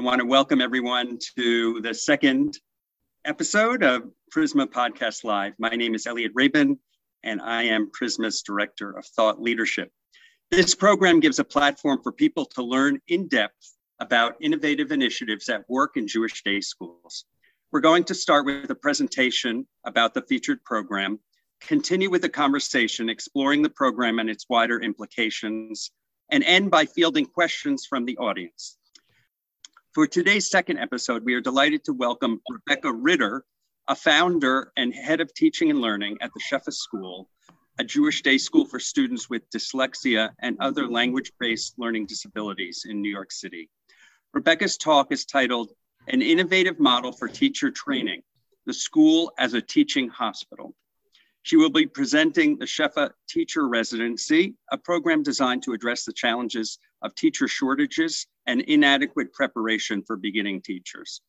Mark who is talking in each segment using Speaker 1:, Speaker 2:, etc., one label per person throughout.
Speaker 1: I want to welcome everyone to the second episode of Prizmah Podcast Live. My name is Elliot Rabin, and I am Prizmah's Director of Thought Leadership. This program gives a platform for people to learn in depth about innovative initiatives at work in Jewish day schools. We're going to start with a presentation about the featured program, continue with a conversation exploring the program and its wider implications, and end by fielding questions from the audience. For today's second episode, we are delighted to welcome Rebecca Ritter, a founder and head of teaching and learning at the Shefa School, a Jewish day school for students with dyslexia and other language based learning disabilities in New York City. Rebecca's talk is titled An Innovative Model for Teacher Training The School as a Teaching Hospital. She will be presenting the Shefa Teacher Residency, a program designed to address the challenges of teacher shortages and inadequate preparation for beginning teachers.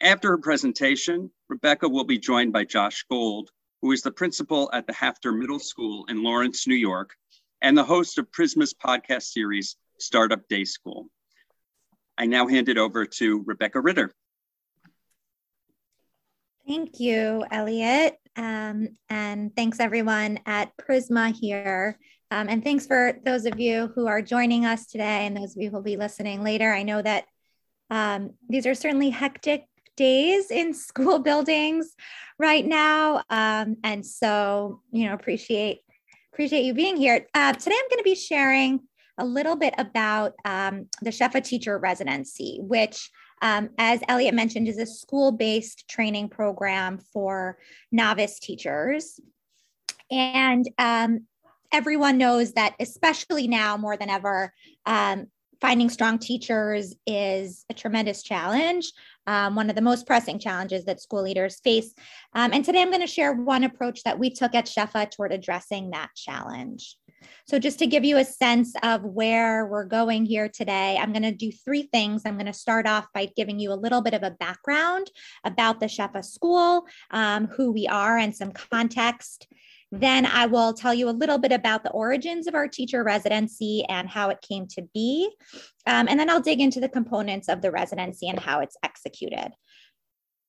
Speaker 1: After her presentation, Rebecca will be joined by Josh Gold, who is the principal at the HAFTR Middle School in Lawrence, New York, and the host of Prizmah's podcast series, Startup Day School. I now hand it over to Rebecca Ritter.
Speaker 2: Thank you, Elliot. Um, and thanks everyone at Prisma here. Um, and thanks for those of you who are joining us today and those of you who will be listening later. I know that um, these are certainly hectic days in school buildings right now. Um, and so, you know, appreciate appreciate you being here. Uh, today I'm going to be sharing a little bit about um, the Shefa Teacher Residency, which um, as Elliot mentioned, is a school based training program for novice teachers. And um, everyone knows that, especially now more than ever, um, finding strong teachers is a tremendous challenge, um, one of the most pressing challenges that school leaders face. Um, and today I'm going to share one approach that we took at Shefa toward addressing that challenge. So, just to give you a sense of where we're going here today, I'm going to do three things. I'm going to start off by giving you a little bit of a background about the Shefa School, um, who we are, and some context. Then I will tell you a little bit about the origins of our teacher residency and how it came to be. Um, and then I'll dig into the components of the residency and how it's executed.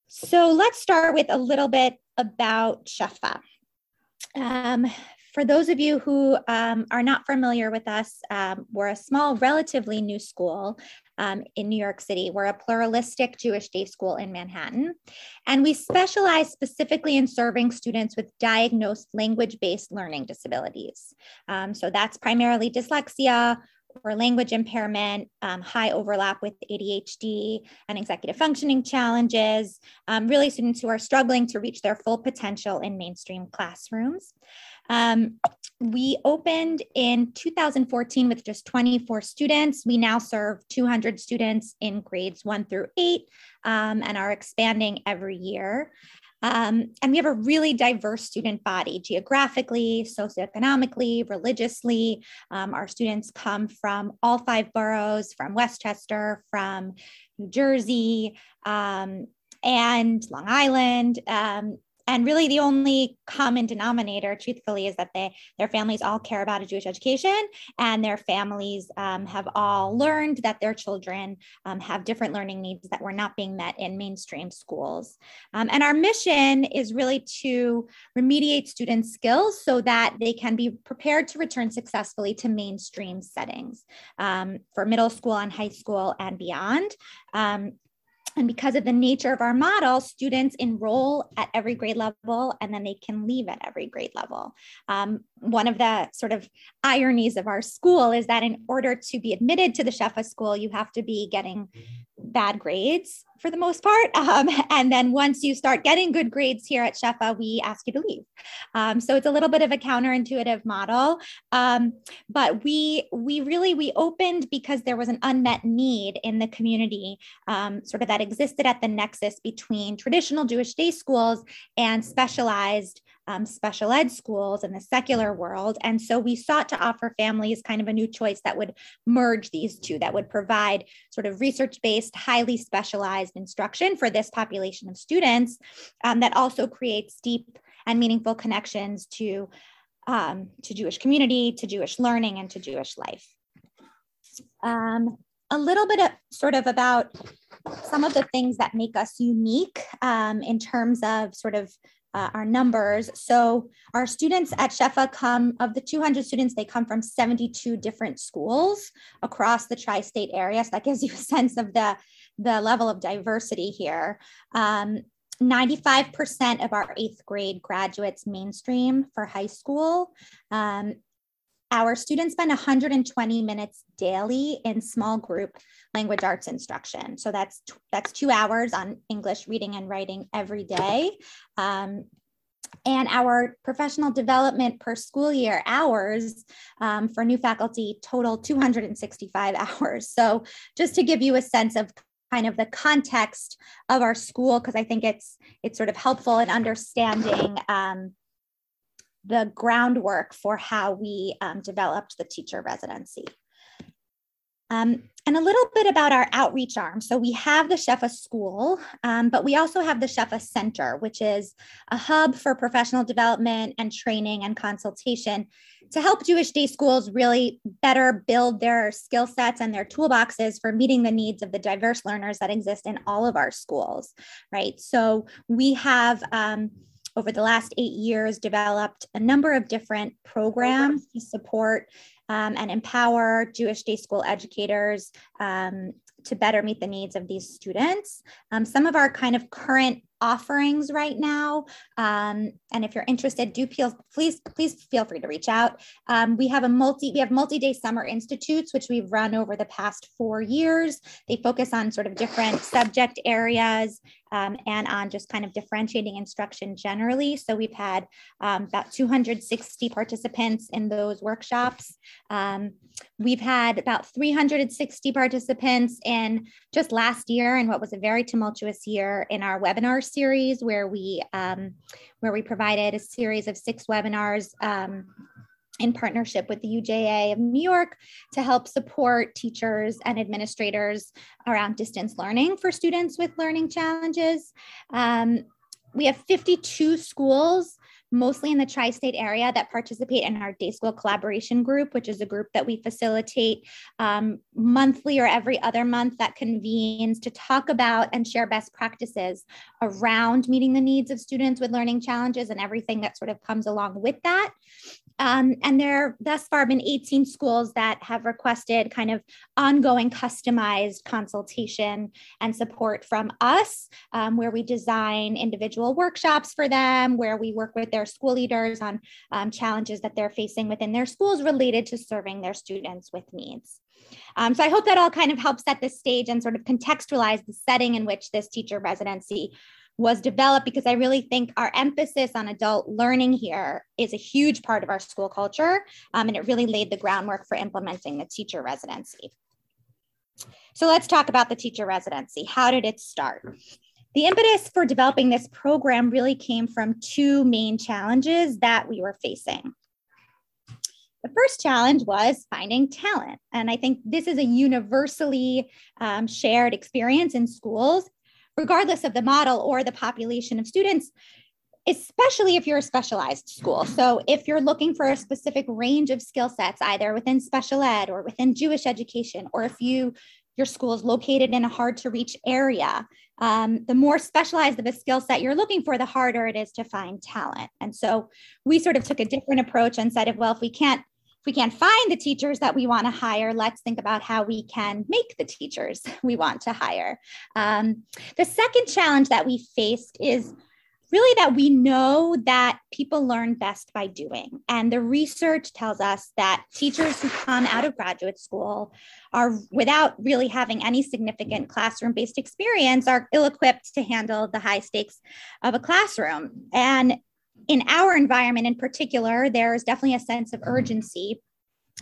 Speaker 2: So let's start with a little bit about Shefa. Um, for those of you who um, are not familiar with us, um, we're a small, relatively new school um, in New York City. We're a pluralistic Jewish day school in Manhattan. And we specialize specifically in serving students with diagnosed language based learning disabilities. Um, so that's primarily dyslexia, or language impairment, um, high overlap with ADHD and executive functioning challenges, um, really students who are struggling to reach their full potential in mainstream classrooms. Um, we opened in 2014 with just 24 students. We now serve 200 students in grades one through eight um, and are expanding every year. Um, and we have a really diverse student body geographically, socioeconomically, religiously. Um, our students come from all five boroughs, from Westchester, from New Jersey, um, and Long Island. Um, and really the only common denominator truthfully is that they their families all care about a jewish education and their families um, have all learned that their children um, have different learning needs that were not being met in mainstream schools. Um, and our mission is really to remediate student skills so that they can be prepared to return successfully to mainstream settings um, for middle school and high school and beyond. Um, and because of the nature of our model, students enroll at every grade level and then they can leave at every grade level. Um, one of the sort of ironies of our school is that in order to be admitted to the Shefa school, you have to be getting bad grades for the most part. Um, and then once you start getting good grades here at Shefa, we ask you to leave. Um, so it's a little bit of a counterintuitive model. Um, but we we really we opened because there was an unmet need in the community, um, sort of that existed at the nexus between traditional Jewish day schools and specialized um, special ed schools in the secular world. And so we sought to offer families kind of a new choice that would merge these two, that would provide sort of research based, highly specialized instruction for this population of students um, that also creates deep and meaningful connections to, um, to Jewish community, to Jewish learning, and to Jewish life. Um, a little bit of sort of about some of the things that make us unique um, in terms of sort of uh, our numbers. So our students at Shefa come, of the 200 students, they come from 72 different schools across the tri-state area. So that gives you a sense of the, the level of diversity here. Um, 95% of our eighth grade graduates mainstream for high school. Um, our students spend 120 minutes daily in small group language arts instruction. So that's that's two hours on English reading and writing every day. Um, and our professional development per school year hours um, for new faculty total 265 hours. So just to give you a sense of kind of the context of our school, because I think it's it's sort of helpful in understanding um, the groundwork for how we um, developed the teacher residency. Um, and a little bit about our outreach arm. So we have the Shefa School, um, but we also have the Shefa Center, which is a hub for professional development and training and consultation to help Jewish day schools really better build their skill sets and their toolboxes for meeting the needs of the diverse learners that exist in all of our schools, right? So we have um, over the last eight years developed a number of different programs to support um, and empower Jewish day school educators um, to better meet the needs of these students. Um, some of our kind of current offerings right now. Um, and if you're interested, do please please feel free to reach out. Um, we have a multi we have multi-day summer institutes which we've run over the past four years. They focus on sort of different subject areas um, and on just kind of differentiating instruction generally. So we've had um, about 260 participants in those workshops. Um, we've had about 360 participants in just last year and what was a very tumultuous year in our webinar series where we um, where we provided a series of six webinars um, in partnership with the UJA of New York to help support teachers and administrators around distance learning for students with learning challenges. Um, we have 52 schools mostly in the tri state area that participate in our day school collaboration group, which is a group that we facilitate um, monthly or every other month that convenes to talk about and share best practices around meeting the needs of students with learning challenges and everything that sort of comes along with that. Um, and there have thus far been 18 schools that have requested kind of ongoing customized consultation and support from us, um, where we design individual workshops for them, where we work with their school leaders on um, challenges that they're facing within their schools related to serving their students with needs. Um, so I hope that all kind of helps set the stage and sort of contextualize the setting in which this teacher residency was developed because I really think our emphasis on adult learning here is a huge part of our school culture, um, and it really laid the groundwork for implementing the teacher residency. So let's talk about the teacher residency. How did it start? The impetus for developing this program really came from two main challenges that we were facing. The first challenge was finding talent. And I think this is a universally um, shared experience in schools regardless of the model or the population of students, especially if you're a specialized school. So if you're looking for a specific range of skill sets, either within special ed or within Jewish education, or if you your school is located in a hard to reach area, um, the more specialized of a skill set you're looking for, the harder it is to find talent. And so we sort of took a different approach and said, if, well, if we can't we can't find the teachers that we want to hire, let's think about how we can make the teachers we want to hire. Um, the second challenge that we faced is really that we know that people learn best by doing. And the research tells us that teachers who come out of graduate school are, without really having any significant classroom based experience, are ill equipped to handle the high stakes of a classroom. And in our environment in particular, there's definitely a sense of urgency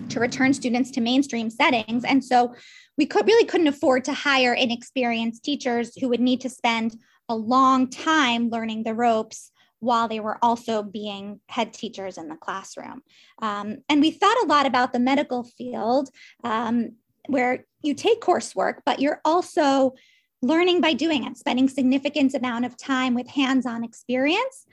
Speaker 2: to return students to mainstream settings. And so we could really couldn't afford to hire inexperienced teachers who would need to spend a long time learning the ropes while they were also being head teachers in the classroom. Um, and we thought a lot about the medical field um, where you take coursework, but you're also learning by doing it, spending significant amount of time with hands-on experience.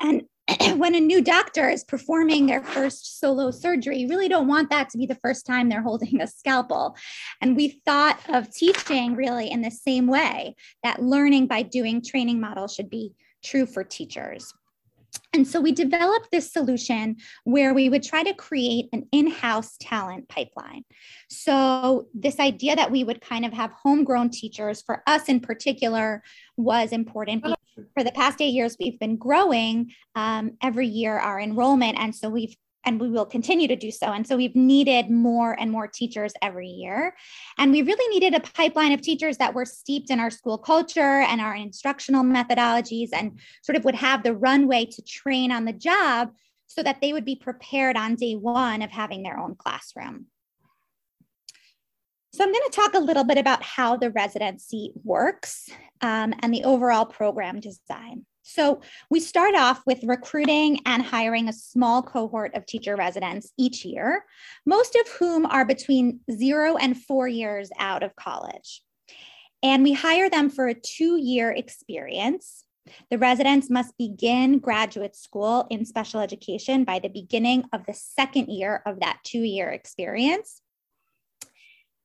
Speaker 2: And when a new doctor is performing their first solo surgery, you really don't want that to be the first time they're holding a scalpel. And we thought of teaching really in the same way that learning by doing training model should be true for teachers. And so we developed this solution where we would try to create an in house talent pipeline. So, this idea that we would kind of have homegrown teachers for us in particular was important. For the past eight years, we've been growing um, every year our enrollment. And so we've and we will continue to do so. And so we've needed more and more teachers every year. And we really needed a pipeline of teachers that were steeped in our school culture and our instructional methodologies and sort of would have the runway to train on the job so that they would be prepared on day one of having their own classroom. So I'm going to talk a little bit about how the residency works um, and the overall program design. So we start off with recruiting and hiring a small cohort of teacher residents each year, most of whom are between zero and four years out of college. And we hire them for a two year experience. The residents must begin graduate school in special education by the beginning of the second year of that two year experience.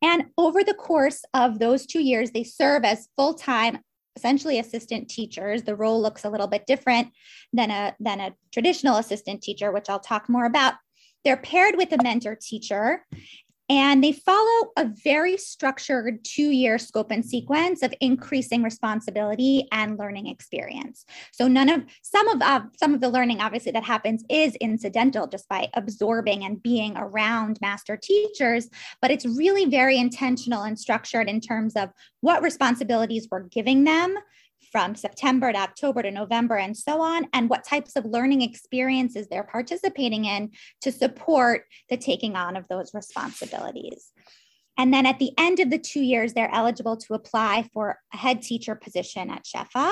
Speaker 2: And over the course of those two years, they serve as full time essentially assistant teachers. The role looks a little bit different than a, than a traditional assistant teacher, which I'll talk more about. They're paired with a mentor teacher, and they follow a very structured two year scope and sequence of increasing responsibility and learning experience. So none of some of uh, some of the learning obviously that happens is incidental just by absorbing and being around master teachers, but it's really very intentional and structured in terms of what responsibilities we're giving them from September to October to November and so on, and what types of learning experiences they're participating in to support the taking on of those responsibilities. And then at the end of the two years, they're eligible to apply for a head teacher position at Shefa.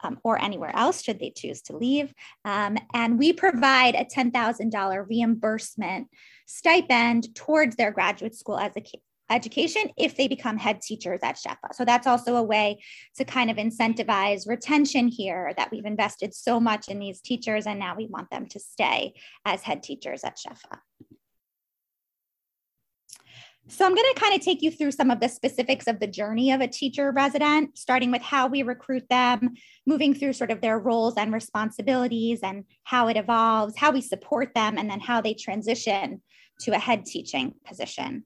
Speaker 2: Um, or anywhere else, should they choose to leave. Um, and we provide a $10,000 reimbursement stipend towards their graduate school as a, education if they become head teachers at Shefa. So that's also a way to kind of incentivize retention here that we've invested so much in these teachers and now we want them to stay as head teachers at Shefa. So I'm going to kind of take you through some of the specifics of the journey of a teacher resident, starting with how we recruit them, moving through sort of their roles and responsibilities and how it evolves, how we support them, and then how they transition to a head teaching position.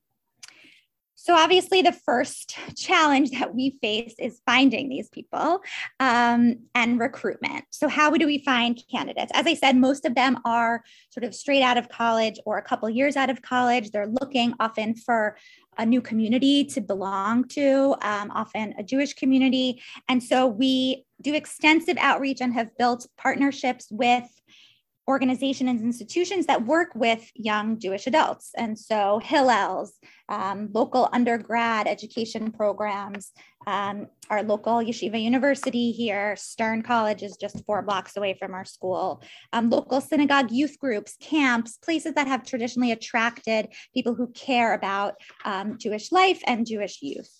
Speaker 2: So, obviously, the first challenge that we face is finding these people um, and recruitment. So, how do we find candidates? As I said, most of them are sort of straight out of college or a couple years out of college. They're looking often for a new community to belong to, um, often a Jewish community. And so, we do extensive outreach and have built partnerships with organizations and institutions that work with young Jewish adults. And so Hillel's, um, local undergrad education programs, um, our local Yeshiva University here, Stern College is just four blocks away from our school, um, local synagogue youth groups, camps, places that have traditionally attracted people who care about um, Jewish life and Jewish youth.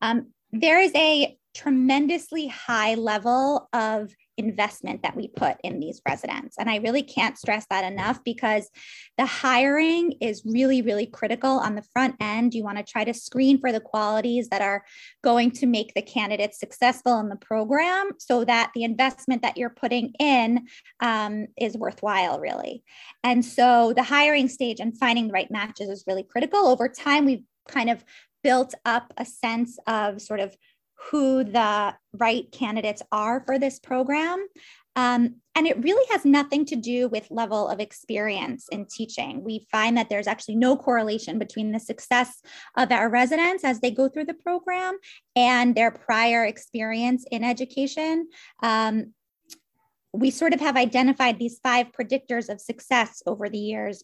Speaker 2: Um, there is a tremendously high level of investment that we put in these residents. And I really can't stress that enough because the hiring is really, really critical on the front end. You want to try to screen for the qualities that are going to make the candidate successful in the program so that the investment that you're putting in um, is worthwhile, really. And so the hiring stage and finding the right matches is really critical. Over time, we've kind of built up a sense of sort of who the right candidates are for this program. Um, and it really has nothing to do with level of experience in teaching. We find that there's actually no correlation between the success of our residents as they go through the program and their prior experience in education. Um, we sort of have identified these five predictors of success over the years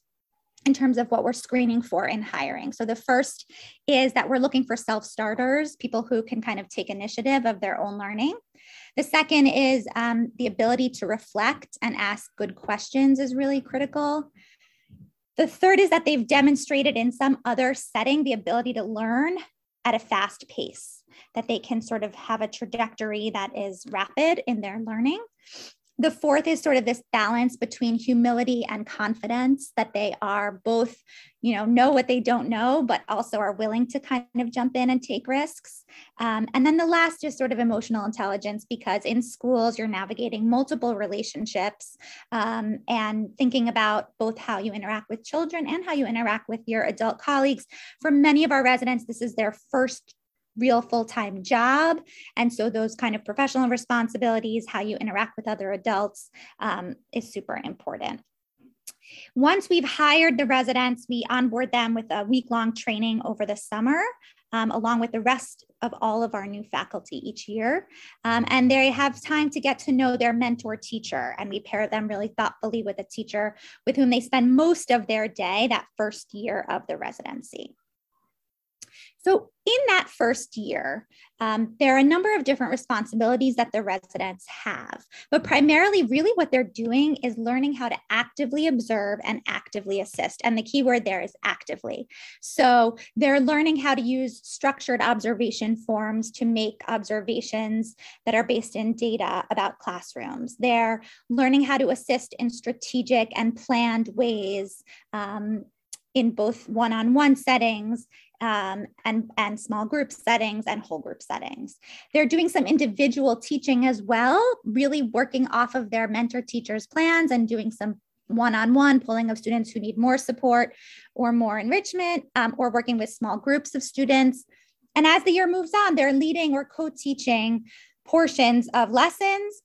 Speaker 2: in terms of what we're screening for in hiring. So the first is that we're looking for self-starters, people who can kind of take initiative of their own learning. The second is um, the ability to reflect and ask good questions is really critical. The third is that they've demonstrated in some other setting the ability to learn at a fast pace, that they can sort of have a trajectory that is rapid in their learning. The fourth is sort of this balance between humility and confidence that they are both you know know what they don't know but also are willing to kind of jump in and take risks. Um, and then the last is sort of emotional intelligence because in schools you're navigating multiple relationships um, and thinking about both how you interact with children and how you interact with your adult colleagues. For many of our residents this is their first real full-time job and so those kind of professional responsibilities how you interact with other adults um, is super important once we've hired the residents we onboard them with a week-long training over the summer um, along with the rest of all of our new faculty each year. Um, and they have time to get to know their mentor teacher. And we pair them really thoughtfully with a teacher with whom they spend most of their day that first year of the residency. So, in that first year, um, there are a number of different responsibilities that the residents have, but primarily, really, what they're doing is learning how to actively observe and actively assist. And the key word there is actively. So, they're learning how to use structured observation forms to make observations that are based in data about classrooms. They're learning how to assist in strategic and planned ways. Um, in both one-on-one settings um, and, and small group settings and whole group settings. They're doing some individual teaching as well, really working off of their mentor teachers' plans and doing some one-on-one pulling of students who need more support or more enrichment um, or working with small groups of students. And as the year moves on, they're leading or co-teaching portions of lessons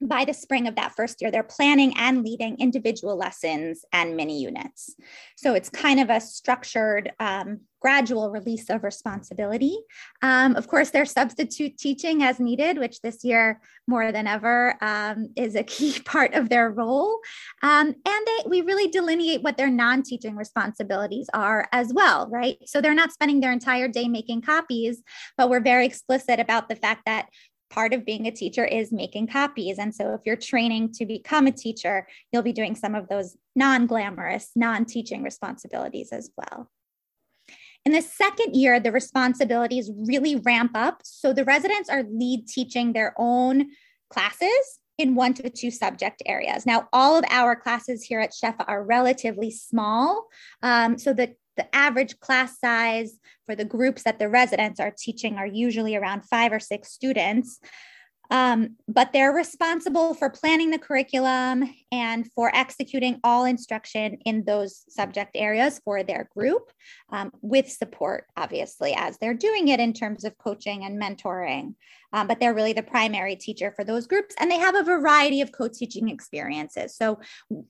Speaker 2: by the spring of that first year, they're planning and leading individual lessons and mini units. So it's kind of a structured, um, gradual release of responsibility. Um, of course, there's substitute teaching as needed, which this year more than ever um, is a key part of their role. Um, and they, we really delineate what their non teaching responsibilities are as well, right? So they're not spending their entire day making copies, but we're very explicit about the fact that part of being a teacher is making copies. And so if you're training to become a teacher, you'll be doing some of those non glamorous, non teaching responsibilities as well. In the second year, the responsibilities really ramp up. So the residents are lead teaching their own classes in one to two subject areas. Now, all of our classes here at Shefa are relatively small. Um, so the the average class size for the groups that the residents are teaching are usually around five or six students. Um, but they're responsible for planning the curriculum and for executing all instruction in those subject areas for their group um, with support, obviously, as they're doing it in terms of coaching and mentoring. Um, but they're really the primary teacher for those groups, and they have a variety of co teaching experiences. So,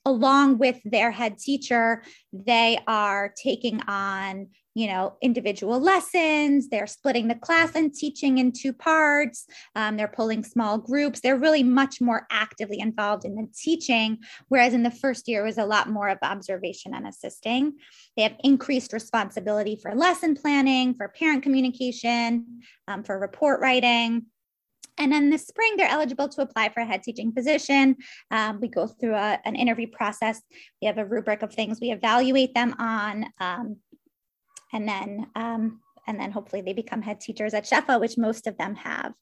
Speaker 2: along with their head teacher, they are taking on you know, individual lessons. They're splitting the class and teaching in two parts. Um, they're pulling small groups. They're really much more actively involved in the teaching, whereas in the first year was a lot more of observation and assisting. They have increased responsibility for lesson planning, for parent communication, um, for report writing. And then this spring, they're eligible to apply for a head teaching position. Um, we go through a, an interview process. We have a rubric of things we evaluate them on. Um, and then um, and then hopefully they become head teachers at Shefa, which most of them have.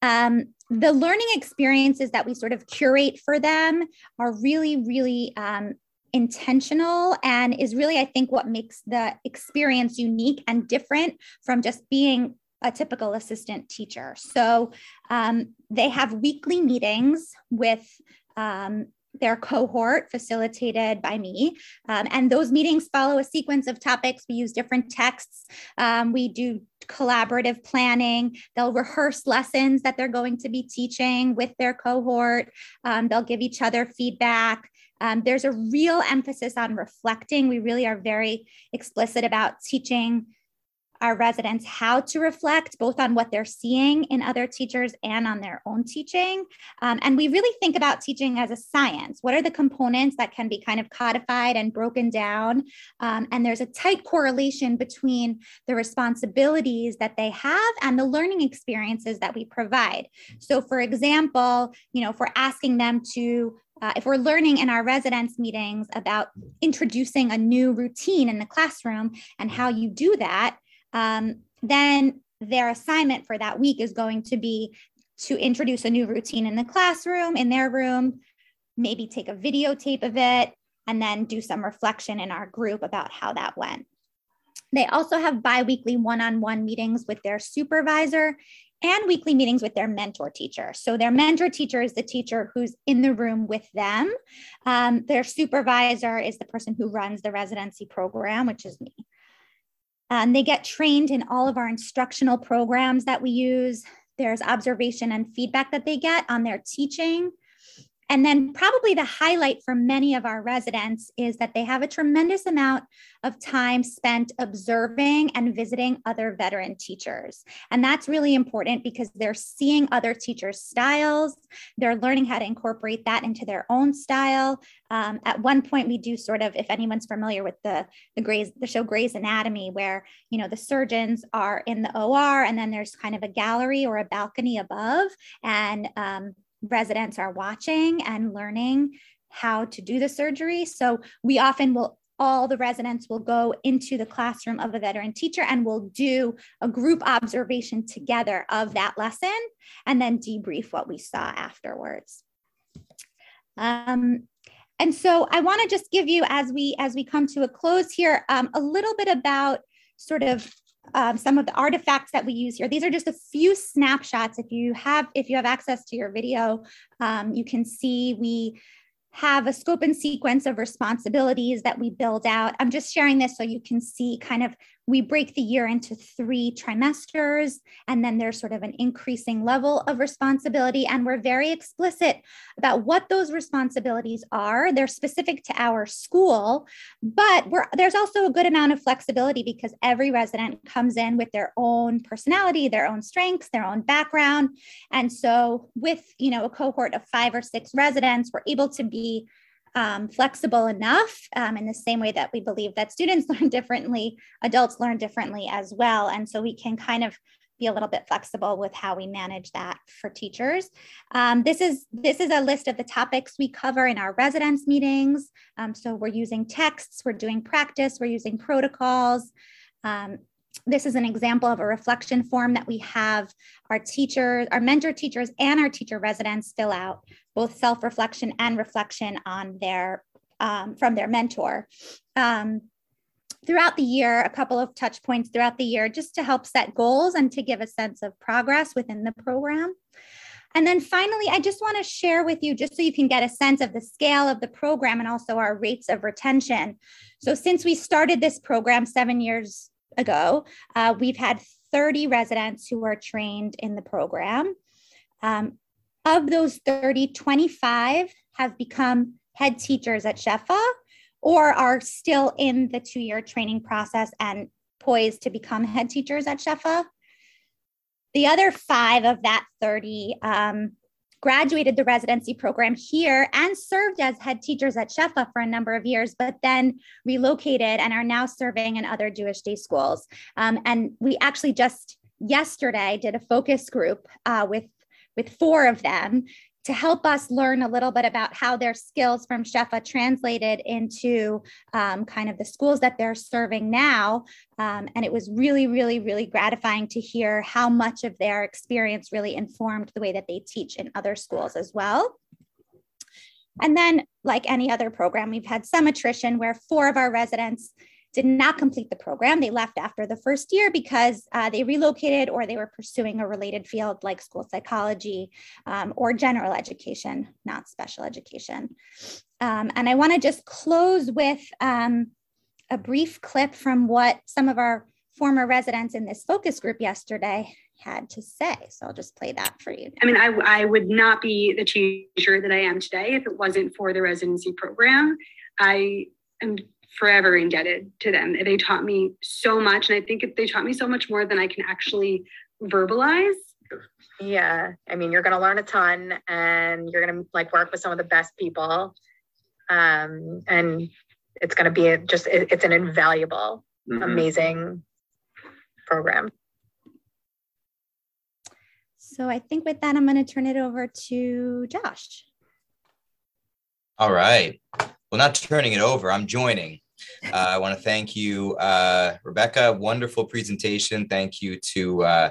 Speaker 2: Um, the learning experiences that we sort of curate for them are really, really um, intentional and is really, I think, what makes the experience unique and different from just being a typical assistant teacher. So um, they have weekly meetings with um, their cohort facilitated by me. Um, and those meetings follow a sequence of topics. We use different texts. Um, we do collaborative planning. They'll rehearse lessons that they're going to be teaching with their cohort. Um, they'll give each other feedback. Um, there's a real emphasis on reflecting. We really are very explicit about teaching our residents how to reflect both on what they're seeing in other teachers and on their own teaching. Um, and we really think about teaching as a science. What are the components that can be kind of codified and broken down? Um, and there's a tight correlation between the responsibilities that they have and the learning experiences that we provide. So, for example, you know, if we're asking them to uh, if we're learning in our residence meetings about introducing a new routine in the classroom and how you do that, um, then their assignment for that week is going to be to introduce a new routine in the classroom, in their room, maybe take a videotape of it, and then do some reflection in our group about how that went. They also have biweekly one on one meetings with their supervisor and weekly meetings with their mentor teacher. So, their mentor teacher is the teacher who's in the room with them. Um, their supervisor is the person who runs the residency program, which is me. And they get trained in all of our instructional programs that we use. There's observation and feedback that they get on their teaching. And then, probably the highlight for many of our residents is that they have a tremendous amount of time spent observing and visiting other veteran teachers. And that's really important because they're seeing other teachers' styles. They're learning how to incorporate that into their own style. Um, at one point, we do sort of, if anyone's familiar with the the Grey's, the show Grey's Anatomy, where you know the surgeons are in the OR, and then there's kind of a gallery or a balcony above, and um, residents are watching and learning how to do the surgery. So we often will all the residents will go into the classroom of a veteran teacher and we'll do a group observation together of that lesson and then debrief what we saw afterwards. Um, and so I want to just give you, as we as we come to a close here, um, a little bit about sort of um, some of the artifacts that we use here. These are just a few snapshots. If you have, if you have access to your video, um, you can see we have a scope and sequence of responsibilities that we build out. I'm just sharing this so you can see kind of we break the year into three trimesters, and then there's sort of an increasing level of responsibility. And we're very explicit about what those responsibilities are. They're specific to our school, but there's also a good amount of flexibility because every resident comes in with their own personality, their own strengths, their own background. And so, with you know a cohort of five or six residents, we're able to be um, flexible enough um, in the same way that we believe that students learn differently, adults learn differently as well. And so we can kind of be a little bit flexible with how we manage that for teachers. Um, this is this is a list of the topics we cover in our residence meetings. Um, so we're using texts, we're doing practice, we're using protocols. Um, this is an example of a reflection form that we have our teachers, our mentor teachers, and our teacher residents fill out, both self-reflection and reflection on their um, from their mentor. Um, throughout the year, a couple of touch points throughout the year, just to help set goals and to give a sense of progress within the program. And then finally, I just want to share with you, just so you can get a sense of the scale of the program and also our rates of retention. So, since we started this program seven years ago, uh, we've had 30 residents who are trained in the program. Um, of those 30, 25 have become head teachers at Shefa or are still in the two year training process and poised to become head teachers at Shefa. The other five of that 30 um, graduated the residency program here and served as head teachers at Shefa for a number of years, but then relocated and are now serving in other Jewish day schools. Um, and we actually just yesterday did a focus group uh, with with four of them to help us learn a little bit about how their skills from Shefa translated into um, kind of the schools that they're serving now. Um, and it was really, really, really gratifying to hear how much of their experience really informed the way that they teach in other schools as well. And then, like any other program, we've had some attrition where four of our residents did not complete the program. They left after the first year because uh, they relocated or they were pursuing a related field like school psychology um, or general education, not special education. Um, and I want to just close with um, a brief clip from what some of our former residents in this focus group yesterday had to say. So I'll just play that for you.
Speaker 3: I mean, I, I would not be the teacher that I am today if it wasn't for the residency program. I am forever indebted to them. They taught me so much. And I think they taught me so much more than I can actually verbalize.
Speaker 4: Yeah. I mean, you're going to learn a ton and you're going to like work with some of the best people. Um, and it's going to be a, just, it, it's an invaluable, mm-hmm. amazing program.
Speaker 2: So I think with that, I'm going to turn it over to Josh.
Speaker 5: All right. Well, not turning it over, I'm joining. Uh, I want to thank you, uh, Rebecca. Wonderful presentation. Thank you to uh,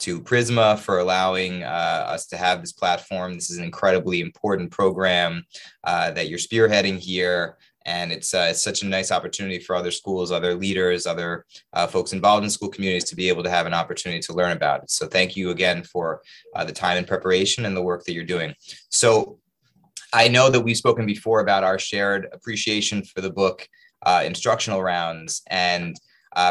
Speaker 5: to Prizmah for allowing uh, us to have this platform. This is an incredibly important program uh, that you're spearheading here. And it's, uh, it's such a nice opportunity for other schools, other leaders, other folks involved in school communities to be able to have an opportunity to learn about it. So thank you again for the time and preparation and the work that you're doing. So I know that we've spoken before about our shared appreciation for the book uh, Instructional Rounds. And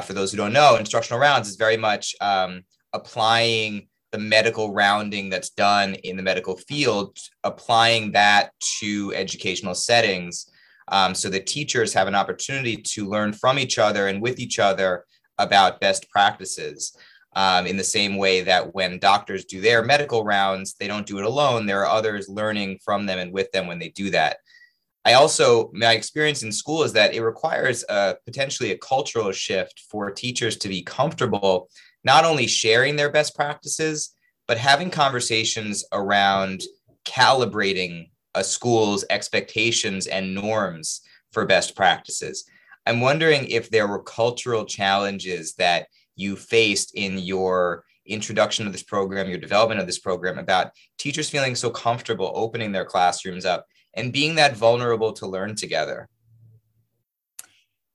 Speaker 5: for those who don't know, Instructional Rounds is very much um, applying the medical rounding that's done in the medical field, applying that to educational settings um, so that teachers have an opportunity to learn from each other and with each other about best practices. Um, in the same way that when doctors do their medical rounds, they don't do it alone. There are others learning from them and with them when they do that. I also, my experience in school is that it requires a, potentially a cultural shift for teachers to be comfortable not only sharing their best practices, but having conversations around calibrating a school's expectations and norms for best practices. I'm wondering if there were cultural challenges that you faced in your introduction of this program, your development of this program, about teachers feeling so comfortable opening their classrooms up and being that vulnerable to learn together.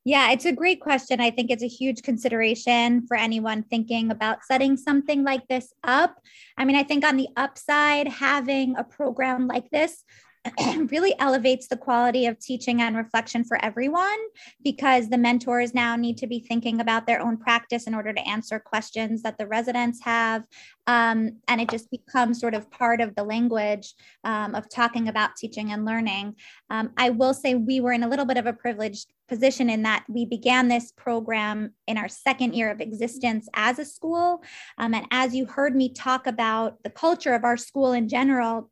Speaker 2: Yeah, it's a great question. I think it's a huge consideration for anyone thinking about setting something like this up. I mean, I think on the upside, having a program like this really elevates the quality of teaching and reflection for everyone because the mentors now need to be thinking about their own practice in order to answer questions that the residents have. Um, and it just becomes sort of part of the language um, of talking about teaching and learning. Um, I will say we were in a little bit of a privileged position in that we began this program in our second year of existence as a school. Um, and as you heard me talk about the culture of our school in general,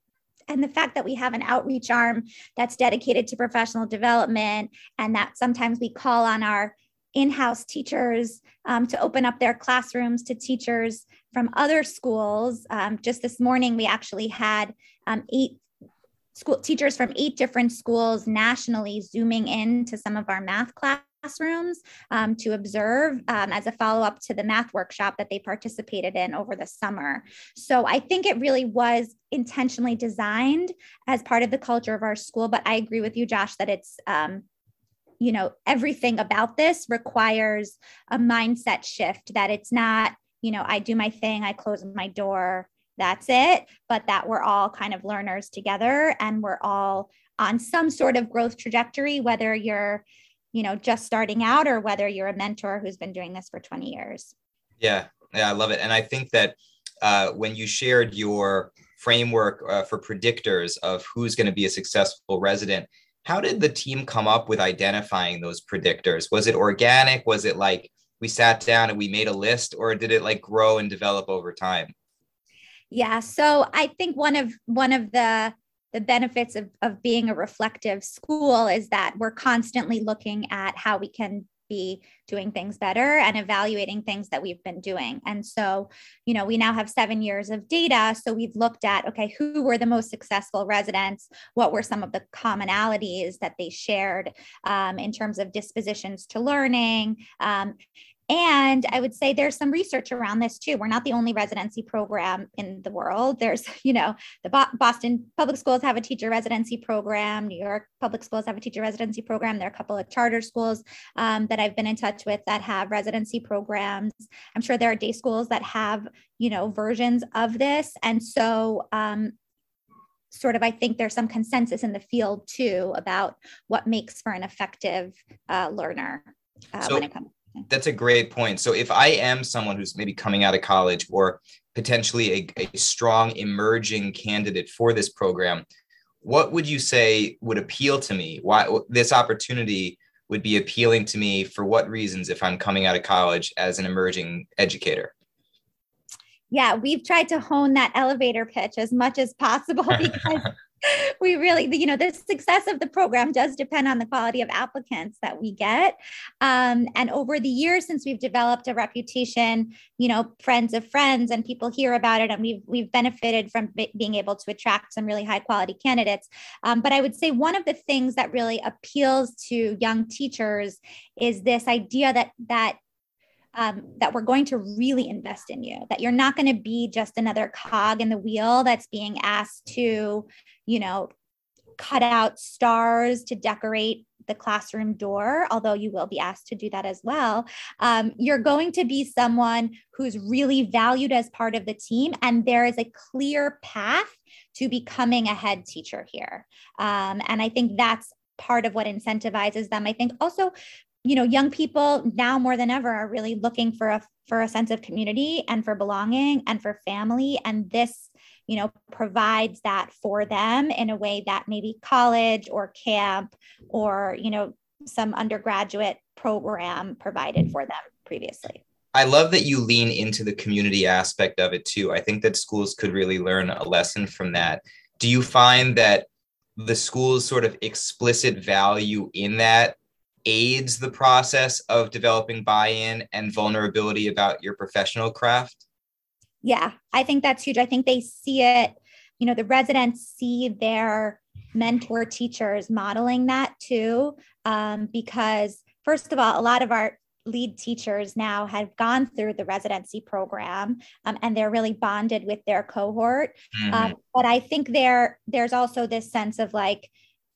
Speaker 2: and the fact that we have an outreach arm that's dedicated to professional development and that sometimes we call on our in-house teachers um, to open up their classrooms to teachers from other schools. Um, just this morning we actually had um, eight school teachers from eight different schools nationally zooming in to some of our math class classrooms um, to observe um, as a follow up to the math workshop that they participated in over the summer. So I think it really was intentionally designed as part of the culture of our school. But I agree with you, Josh, that it's, um, you know, everything about this requires a mindset shift that it's not, you know, I do my thing, I close my door, that's it, but that we're all kind of learners together and we're all on some sort of growth trajectory, whether you're you know just starting out or whether you're a mentor who's been doing this for 20 years.
Speaker 5: Yeah yeah i love it. And i think that uh, when you shared your framework uh, for predictors of who's going to be a successful resident how did the team come up with identifying those predictors? Was it organic? Was it like we sat down and we made a list or did it like grow and develop over time?
Speaker 2: Yeah so i think one of one of the the benefits of, of being a reflective school is that we're constantly looking at how we can be doing things better and evaluating things that we've been doing. And so, you know, we now have seven years of data. So we've looked at, okay, who were the most successful residents? What were some of the commonalities that they shared um, in terms of dispositions to learning? Um, and I would say there's some research around this too. We're not the only residency program in the world. There's, you know, the Bo- Boston public schools have a teacher residency program. New York public schools have a teacher residency program. There are a couple of charter schools um, that I've been in touch with that have residency programs. I'm sure there are day schools that have, you know, versions of this. And so, um, sort of, I think there's some consensus in the field too about what makes for an effective uh, learner uh, so- when it comes
Speaker 5: that's a great point. So if I am someone who's maybe coming out of college or potentially a, a strong emerging candidate for this program, what would you say would appeal to me? Why this opportunity would be appealing to me for what reasons if I'm coming out of college as an emerging educator?
Speaker 2: Yeah, we've tried to hone that elevator pitch as much as possible because we really, you know, the success of the program does depend on the quality of applicants that we get. Um, and over the years, since we've developed a reputation, you know, friends of friends and people hear about it, and we've we've benefited from b- being able to attract some really high quality candidates. Um, but I would say one of the things that really appeals to young teachers is this idea that that um, that we're going to really invest in you, that you're not going to be just another cog in the wheel that's being asked to, you know, cut out stars to decorate the classroom door, although you will be asked to do that as well. Um, you're going to be someone who's really valued as part of the team, and there is a clear path to becoming a head teacher here. Um, and I think that's part of what incentivizes them. I think also you know young people now more than ever are really looking for a for a sense of community and for belonging and for family and this you know provides that for them in a way that maybe college or camp or you know some undergraduate program provided for them previously
Speaker 5: I love that you lean into the community aspect of it too. I think that schools could really learn a lesson from that. Do you find that the school's sort of explicit value in that aids the process of developing buy-in and vulnerability about your professional craft?
Speaker 2: Yeah, I think that's huge. I think they see it, you know, the residents see their mentor teachers modeling that too. Um, because, first of all, a lot of our lead teachers now have gone through the residency program um, and they're really bonded with their cohort. Mm-hmm. Um, but I think there there's also this sense of like,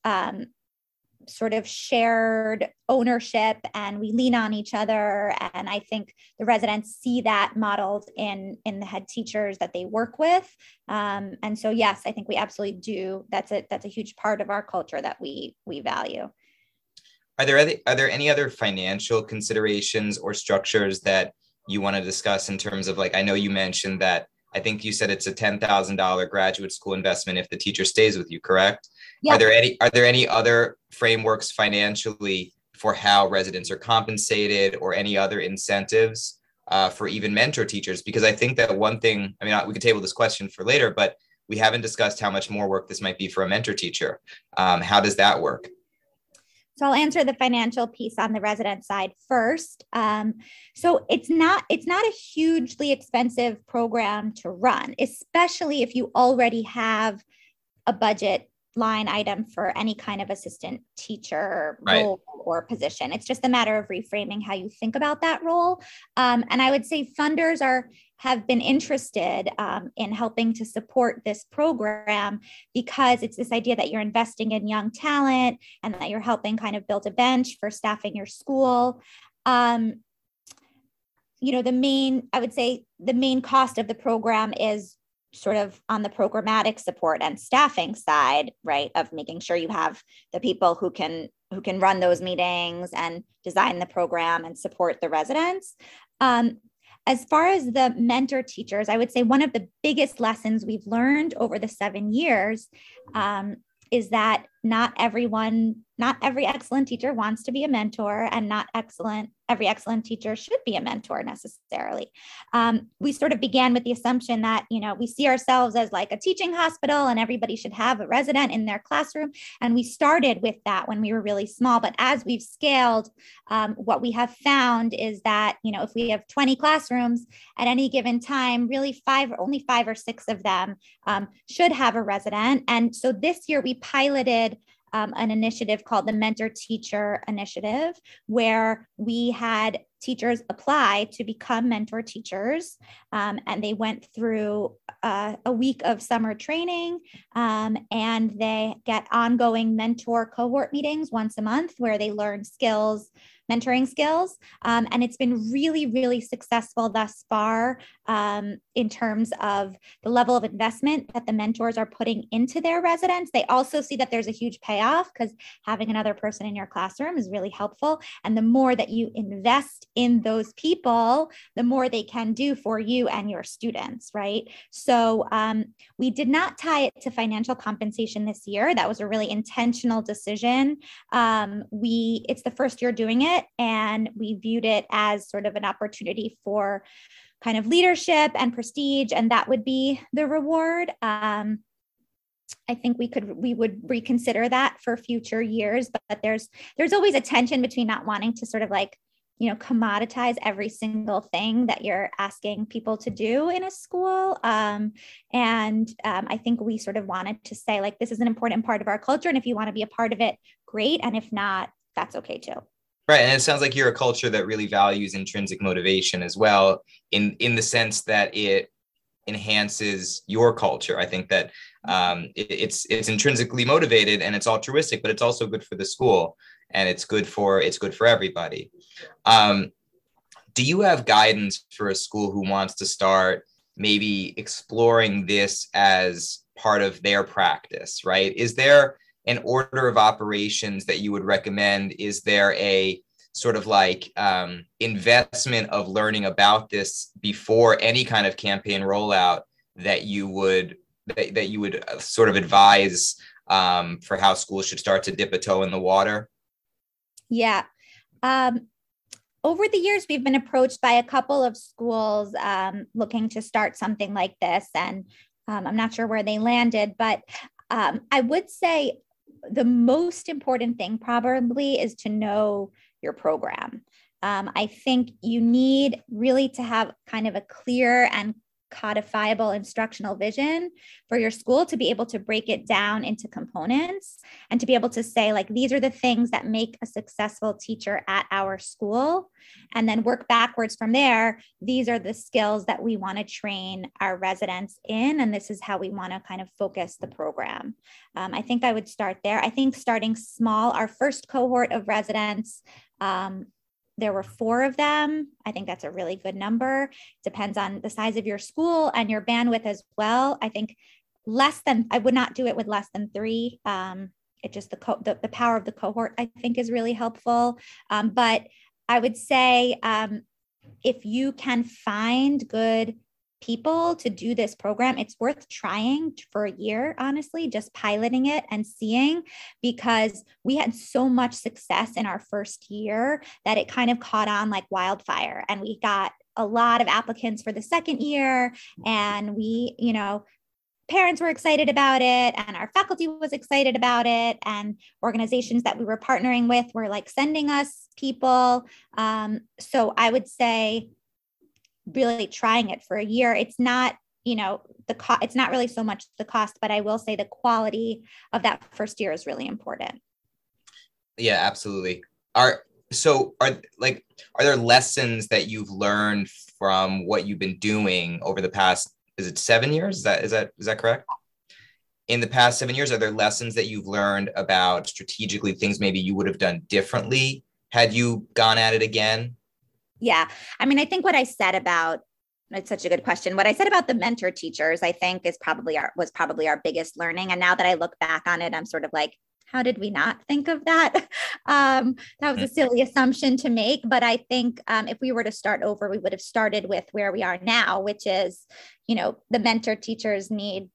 Speaker 2: um, sort of shared ownership and we lean on each other. And i think the residents see that modeled in in the head teachers that they work with. Um, and so yes i think we absolutely do. That's a that's a huge part of our culture that we we value.
Speaker 5: Are there any, are there any other financial considerations or structures that you want to discuss in terms of like i know you mentioned that i think you said it's a $10000 graduate school investment if the teacher stays with you correct are there any are there any other frameworks financially for how residents are compensated or any other incentives uh, for even mentor teachers? Because I think that one thing, I mean, we could table this question for later, but we haven't discussed how much more work this might be for a mentor teacher. Um, how does that work?
Speaker 2: So I'll answer the financial piece on the resident side first. Um, so it's not it's not a hugely expensive program to run, especially if you already have a budget line item for any kind of assistant teacher right. role or position. It's just a matter of reframing how you think about that role. Um, and I would say funders are have been interested um, in helping to support this program because it's this idea that you're investing in young talent and that you're helping kind of build a bench for staffing your school. Um, you know, the main, I would say the main cost of the program is sort of on the programmatic support and staffing side right of making sure you have the people who can who can run those meetings and design the program and support the residents. Um, as far as the mentor teachers i would say one of the biggest lessons we've learned over the seven years um, is that not everyone not every excellent teacher wants to be a mentor and not excellent every excellent teacher should be a mentor necessarily. Um, we sort of began with the assumption that you know we see ourselves as like a teaching hospital and everybody should have a resident in their classroom. And we started with that when we were really small. But as we've scaled um, what we have found is that you know if we have 20 classrooms at any given time really five or only five or six of them um, should have a resident. And so this year we piloted um, an initiative called the Mentor Teacher Initiative, where we had teachers apply to become mentor teachers. Um, and they went through uh, a week of summer training um, and they get ongoing mentor cohort meetings once a month where they learn skills mentoring skills. Um, and it's been really, really successful thus far um, in terms of the level of investment that the mentors are putting into their residents. They also see that there's a huge payoff because having another person in your classroom is really helpful. And the more that you invest in those people, the more they can do for you and your students, right? So um, we did not tie it to financial compensation this year. That was a really intentional decision. Um, we it's the first year doing it it and we viewed it as sort of an opportunity for kind of leadership and prestige and that would be the reward um, I think we could we would reconsider that for future years. But, there's there's always a tension between not wanting to sort of like you know commoditize every single thing that you're asking people to do in a school um, and um, i think we sort of wanted to say like this is an important part of our culture and if you want to be a part of it great and if not that's okay too
Speaker 5: right and it sounds like you're a culture that really values intrinsic motivation as well in in the sense that it enhances your culture. I think that um, it, it's it's intrinsically motivated and it's altruistic but it's also good for the school and it's good for it's good for everybody. Um, do you have guidance for a school who wants to start maybe exploring this as part of their practice right? Is there an order of operations that you would recommend is there a sort of like um, investment of learning about this before any kind of campaign rollout that you would that, that you would uh, sort of advise um, for how schools should start to dip a toe in the water
Speaker 2: yeah. Um, over the years, we've been approached by a couple of schools um, looking to start something like this. And um, I'm not sure where they landed, but um, I would say the most important thing probably is to know your program. Um, I think you need really to have kind of a clear and codifiable instructional vision for your school to be able to break it down into components and to be able to say like these are the things that make a successful teacher at our school. And then work backwards from there. These are the skills that we want to train our residents in and this is how we want to kind of focus the program. Um, i think i would start there. I think starting small our first cohort of residents um, there were four of them. I think that's a really good number. Depends on the size of your school and your bandwidth as well. I think less than, I would not do it with less than three. Um, it just the, co- the, the power of the cohort, I think, is really helpful. Um, but I would say um, if you can find good people to do this program, it's worth trying for a year, honestly, just piloting it and seeing because we had so much success in our first year that it kind of caught on like wildfire. And we got a lot of applicants for the second year. And we, you know, parents were excited about it and our faculty was excited about it and organizations that we were partnering with were like sending us people um, so i would say really trying it for a year it's not you know the cost it's not really so much the cost but i will say the quality of that first year is really important.
Speaker 5: Yeah absolutely. Are so are like are there lessons that you've learned from what you've been doing over the past is it seven years? Is that is that is that correct? In the past seven years are there lessons that you've learned about strategically things maybe you would have done differently had you gone at it again
Speaker 2: yeah. I mean, I think what I said about it's such a good question. What I said about the mentor teachers, I think is probably our was probably our biggest learning. And now that I look back on it, I'm sort of like, how did we not think of that? Um, that was a mm. silly assumption to make. But I think um, if we were to start over, we would have started with where we are now, which is, you know, the mentor teachers need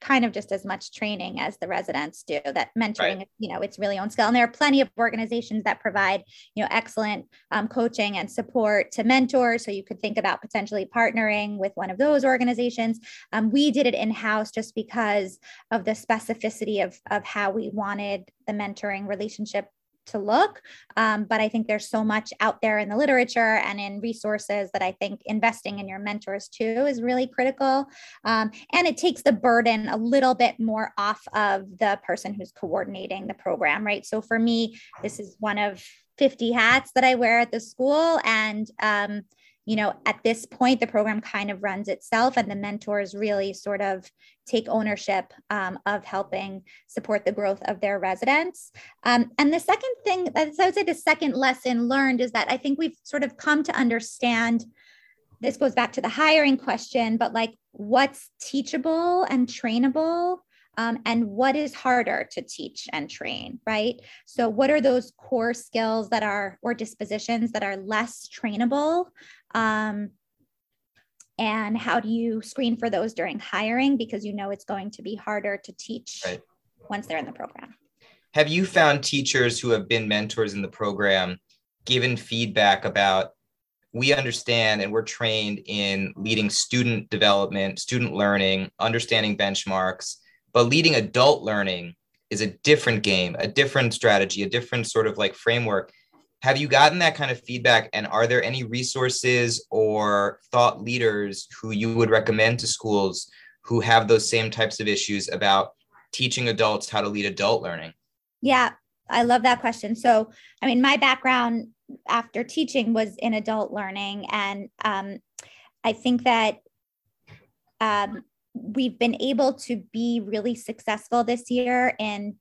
Speaker 2: kind of just as much training as the residents do that mentoring right. you know it's really on skill. And there are plenty of organizations that provide you know excellent um, coaching and support to mentors. So you could think about potentially partnering with one of those organizations. Um, we did it in-house just because of the specificity of, of how we wanted the mentoring relationship to look. Um, but I think there's so much out there in the literature and in resources that I think investing in your mentors too is really critical. Um, and it takes the burden a little bit more off of the person who's coordinating the program, right? So for me, this is one of 50 hats that I wear at the school. And um, you know, at this point, the program kind of runs itself, and the mentors really sort of take ownership um, of helping support the growth of their residents. Um, and the second thing, I would say the second lesson learned is that I think we've sort of come to understand this goes back to the hiring question, but like what's teachable and trainable um, and what is harder to teach and train, right? So, what are those core skills that are, or dispositions that are less trainable? Um, and how do you screen for those during hiring because you know it's going to be harder to teach right. once they're in the program
Speaker 5: have you found teachers who have been mentors in the program given feedback about we understand and we're trained in leading student development student learning understanding benchmarks but leading adult learning is a different game, a different strategy, a different sort of like framework. Have you gotten that kind of feedback? And are there any resources or thought leaders who you would recommend to schools who have those same types of issues about teaching adults how to lead adult learning?
Speaker 2: Yeah, I love that question. So, I mean, my background after teaching was in adult learning, and um, I think that um, we've been able to be really successful this year in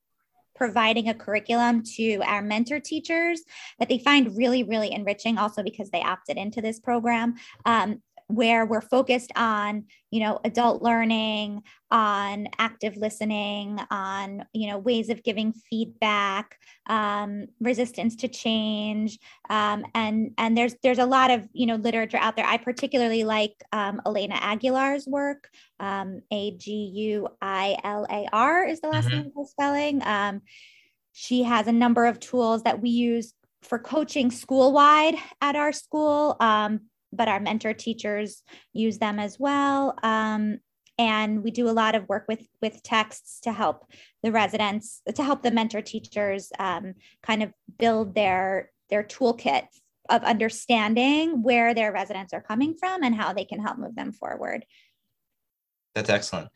Speaker 2: providing a curriculum to our mentor teachers that they find really, really enriching, also because they opted into this program. Um, where we're focused on you know adult learning on active listening on you know ways of giving feedback um, resistance to change um, and and there's there's a lot of you know literature out there. I particularly like um, elena aguilar's work um, a-g-u-i-l-a-r is the last mm-hmm. name of spelling. Um, she has a number of tools that we use for coaching school wide at our school. Um, but our mentor teachers use them as well. Um, and we do a lot of work with with texts to help the residents to help the mentor teachers um, kind of build their their toolkit of understanding where their residents are coming from and how they can help move them forward.
Speaker 5: That's excellent.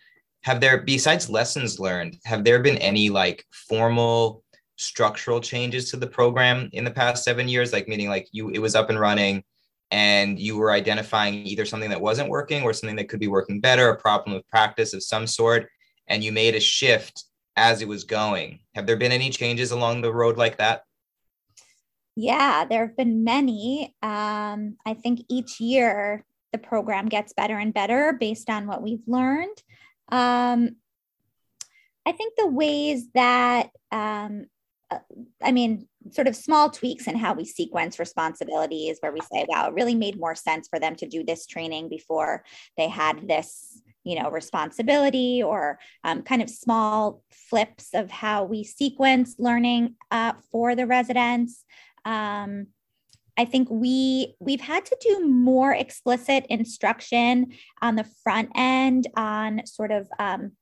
Speaker 5: Have there besides lessons learned have there been any like formal structural changes to the program in the past seven years? Like meaning like you it was up and running and you were identifying either something that wasn't working or something that could be working better, a problem with practice of some sort, and you made a shift as it was going. Have there been any changes along the road like that?
Speaker 2: Yeah, there have been many. Um, I think each year the program gets better and better based on what we've learned. Um, I think the ways that, um, uh, I mean, sort of small tweaks in how we sequence responsibilities where we say wow it really made more sense for them to do this training before they had this you know responsibility or um, kind of small flips of how we sequence learning uh, for the residents. Um, I think we we've had to do more explicit instruction on the front end on sort of um,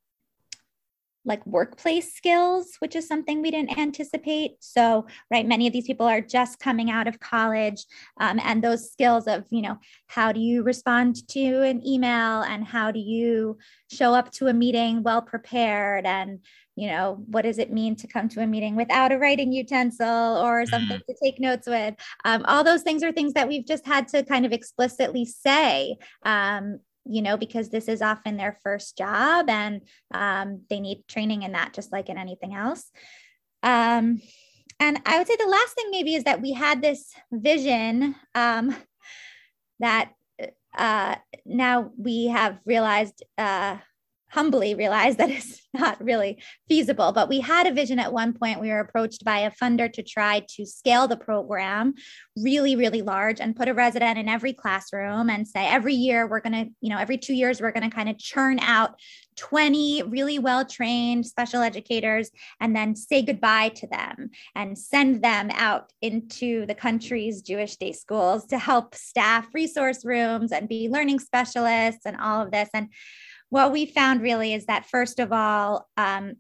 Speaker 2: like workplace skills, which is something we didn't anticipate. So, right, many of these people are just coming out of college, um, and those skills of, you know, how do you respond to an email and how do you show up to a meeting well prepared and you know what does it mean to come to a meeting without a writing utensil or something mm. to take notes with um, all those things are things that we've just had to kind of explicitly say um, you know, because this is often their first job and um, they need training in that just like in anything else. Um, and I would say the last thing maybe is that we had this vision um, that uh, now we have realized uh, humbly realize that it's not really feasible. But we had a vision at one point. We were approached by a funder to try to scale the program really, really large and put a resident in every classroom and say every year we're going to, you know, every two years we're going to kind of churn out 20 really well trained special educators and then say goodbye to them and send them out into the country's Jewish day schools to help staff resource rooms and be learning specialists and all of this. And what we found really is that first of all um,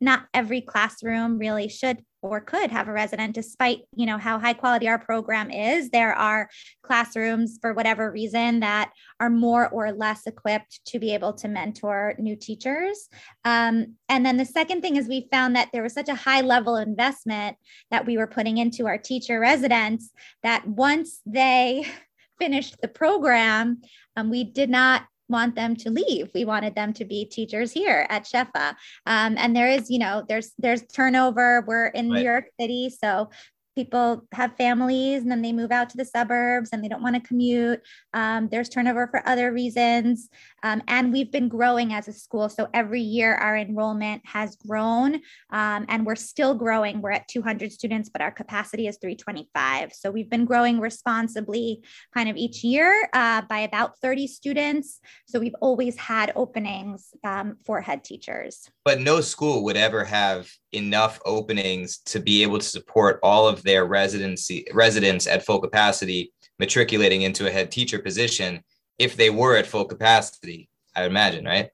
Speaker 2: not every classroom really should or could have a resident despite you know how high quality our program is. There are classrooms for whatever reason that are more or less equipped to be able to mentor new teachers. Um, and then the second thing is we found that there was such a high level investment that we were putting into our teacher residents that once they finished the program um, we did not want them to leave. We wanted them to be teachers here at Shefa. Um, and there is, you know, there's there's turnover. We're in right. New York City, so people have families and then they move out to the suburbs and they don't want to commute. Um, there's turnover for other reasons. Um, and we've been growing as a school. So every year our enrollment has grown um, and we're still growing. We're at 200 students, but our capacity is 325. So we've been growing responsibly kind of each year uh, by about 30 students. So we've always had openings um, for head teachers.
Speaker 5: But no school would ever have enough openings to be able to support all of their residency residents at full capacity matriculating into a head teacher position if they were at full capacity i would imagine right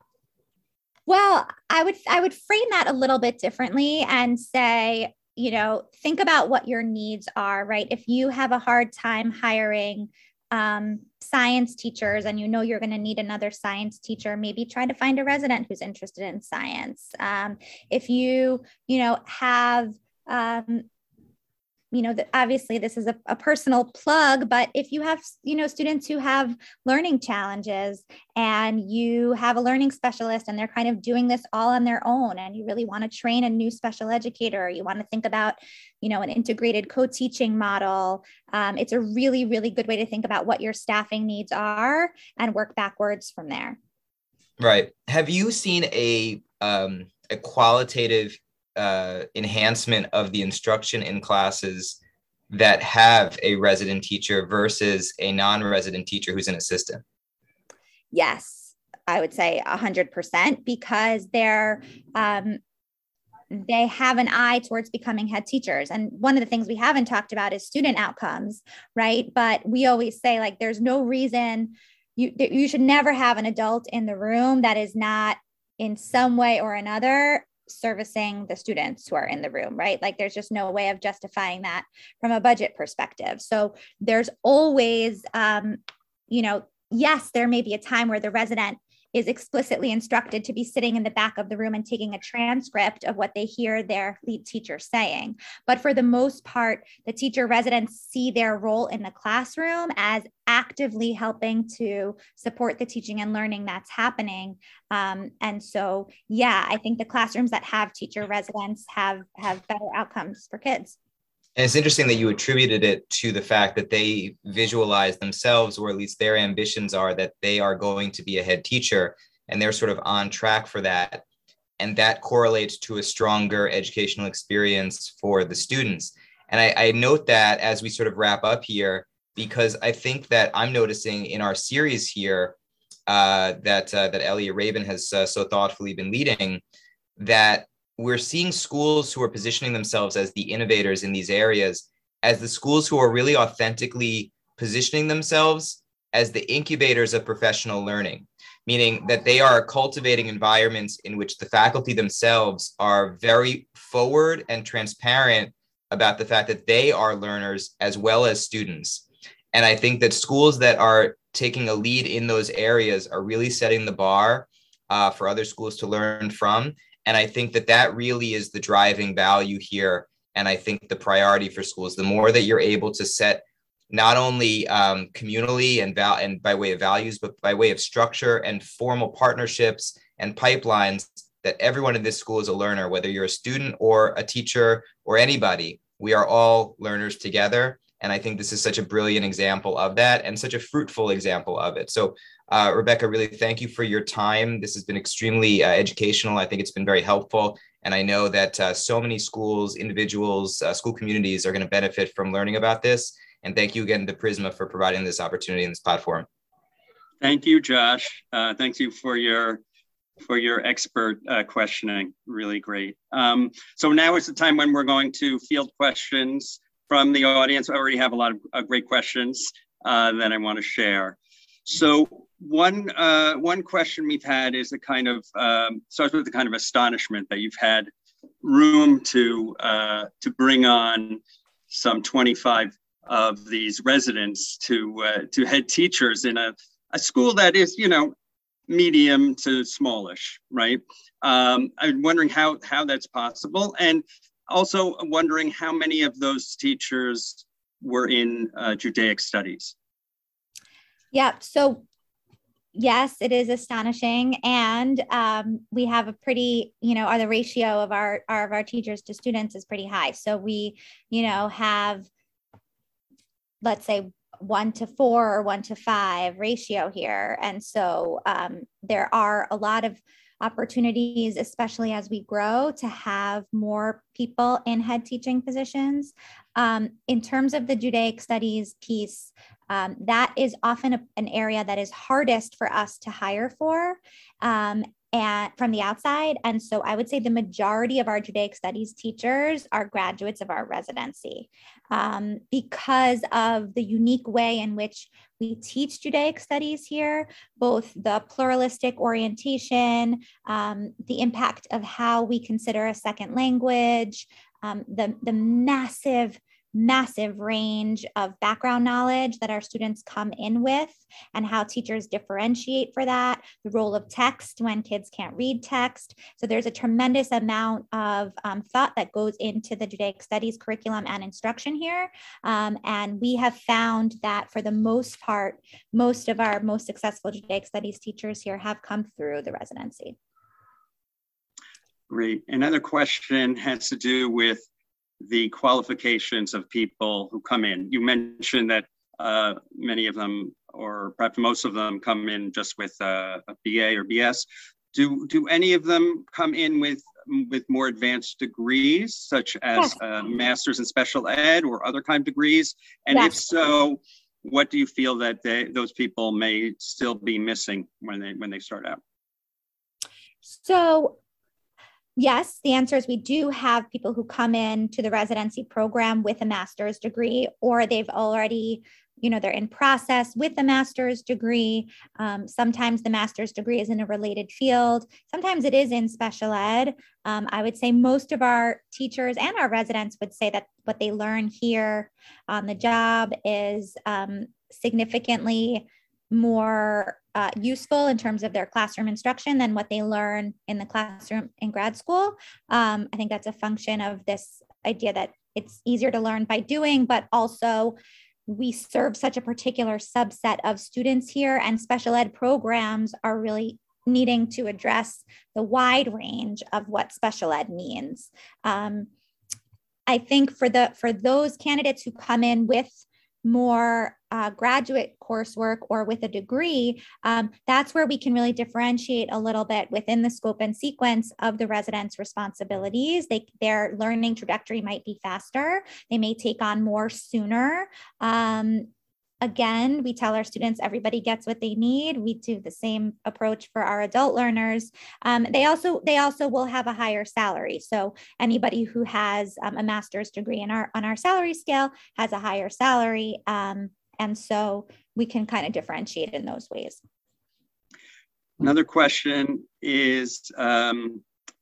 Speaker 2: Well, I would I would frame that a little bit differently and say, you know, think about what your needs are, right? If you have a hard time hiring um, science teachers and you know you're going to need another science teacher maybe try to find a resident who's interested in science um, if you you know have um, you know, that obviously this is a, a, personal plug, but if you have, you know, students who have learning challenges and you have a learning specialist and they're kind of doing this all on their own and you really want to train a new special educator, you want to think about, you know, an integrated co-teaching model, um, it's a really, really good way to think about what your staffing needs are and work backwards from there.
Speaker 5: Right. Have you seen a, um, a qualitative uh, enhancement of the instruction in classes that have a resident teacher versus a non-resident teacher who's an assistant?
Speaker 2: Yes, I would say 100% because they're um, they have an eye towards becoming head teachers. And one of the things we haven't talked about is student outcomes, right? But we always say like there's no reason you you should never have an adult in the room that is not in some way or another servicing the students who are in the room, right? Like there's just no way of justifying that from a budget perspective. So there's always, um, you know, yes, there may be a time where the resident is explicitly instructed to be sitting in the back of the room and taking a transcript of what they hear their lead teacher saying. But for the most part, the teacher residents see their role in the classroom as actively helping to support the teaching and learning that's happening. Um, and so, yeah, I think the classrooms that have teacher residents have have better outcomes for kids.
Speaker 5: And it's interesting that you attributed it to the fact that they visualize themselves, or at least their ambitions are that they are going to be a head teacher and they're sort of on track for that. And that correlates to a stronger educational experience for the students. And I, I note that as we sort of wrap up here, because I think that I'm noticing in our series here uh, that uh, that Elliot Rabin has uh, so thoughtfully been leading, that we're seeing schools who are positioning themselves as the innovators in these areas as the schools who are really authentically positioning themselves as the incubators of professional learning, meaning that they are cultivating environments in which the faculty themselves are very forward and transparent about the fact that they are learners as well as students. And I think that schools that are taking a lead in those areas are really setting the bar uh, for other schools to learn from. And I think that that really is the driving value here. And I think the priority for schools, the more that you're able to set not only um, communally and, val- and by way of values, but by way of structure and formal partnerships and pipelines that everyone in this school is a learner, whether you're a student or a teacher or anybody, we are all learners together. And I think this is such a brilliant example of that and such a fruitful example of it. So uh, Rebecca, really thank you for your time. This has been extremely uh, educational. I think it's been very helpful. And I know that uh, so many schools, individuals, uh, school communities are going to benefit from learning about this. And thank you again to Prizmah for providing this opportunity in this platform.
Speaker 1: Thank you, Josh. Uh, thank you for your for your expert uh, questioning. Really great. Um, so now is the time when we're going to field questions from the audience. I already have a lot of great questions that I want to share. So one uh, one question we've had is a kind of um, starts with the kind of astonishment that you've had room to uh, to bring on some 25 of these residents to uh, to head teachers in a, a school that is you know medium to smallish right um, i'm wondering how how that's possible and also wondering how many of those teachers were in uh, judaic studies
Speaker 2: yeah so yes, it is astonishing, and um, we have a pretty, you know, our the ratio of our, our of our teachers to students is pretty high. So we, you know, have let's say one to four or one to five ratio here, and so um, there are a lot of opportunities, especially as we grow, to have more people in head teaching positions. Um, in terms of the Judaic studies piece, um, that is often a, an area that is hardest for us to hire for. Um, and from the outside. And so I would say the majority of our Judaic studies teachers are graduates of our residency um, because of the unique way in which we teach Judaic studies here, both the pluralistic orientation, um, the impact of how we consider a second language, um, the, the massive massive range of background knowledge that our students come in with and how teachers differentiate for that, the role of text when kids can't read text. So there's a tremendous amount of um, thought that goes into the Judaic Studies curriculum and instruction here. Um, and we have found that for the most part, most of our most successful Judaic Studies teachers here have come through the residency.
Speaker 1: Great. Another question has to do with the qualifications of people who come in. You mentioned that uh, many of them, or perhaps most of them, come in just with uh, a BA or BS. Do do any of them come in with with more advanced degrees, such as yes. uh, masters in special ed or other kind of degrees? And yes. if so, what do you feel that they, those people may still be missing when they when they start out?
Speaker 2: So Yes, the answer is we do have people who come in to the residency program with a master's degree, or they've already, you know, they're in process with a master's degree. Um, sometimes the master's degree is in a related field. Sometimes it is in special ed. Um, I would say most of our teachers and our residents would say that what they learn here on the job is um, significantly more uh, useful in terms of their classroom instruction than what they learn in the classroom in grad school. Um, I think that's a function of this idea that it's easier to learn by doing, but also we serve such a particular subset of students here, and special ed programs are really needing to address the wide range of what special ed means. Um, I think for the for those candidates who come in with more uh, graduate coursework or with a degree, um, that's where we can really differentiate a little bit within the scope and sequence of the residents' responsibilities. They, their learning trajectory might be faster. They may take on more sooner. Um, Again, we tell our students everybody gets what they need. We do the same approach for our adult learners. Um, they also they also will have a higher salary. So anybody who has um, a master's degree in our on our salary scale has a higher salary, um, and so we can kind of differentiate in those ways.
Speaker 1: Another question is um,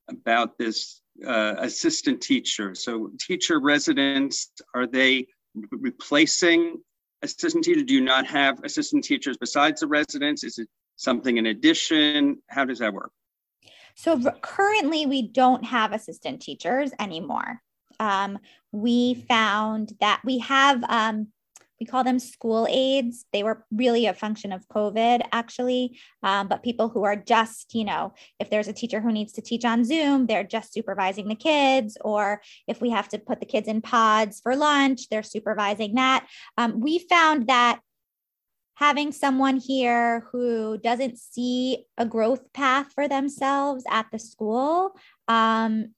Speaker 1: about this uh, assistant teacher. So teacher residents, are they replacing assistant teachers? Do you not have assistant teachers besides the residents? Is it something in addition? How does that work?
Speaker 2: So currently, we don't have assistant teachers anymore. Um, we found that we have um, we call them school aides. They were really a function of COVID, actually. Um, but people who are just, you know, if there's a teacher who needs to teach on Zoom, they're just supervising the kids. Or if we have to put the kids in pods for lunch, they're supervising that. Um, we found that having someone here who doesn't see a growth path for themselves at the school um,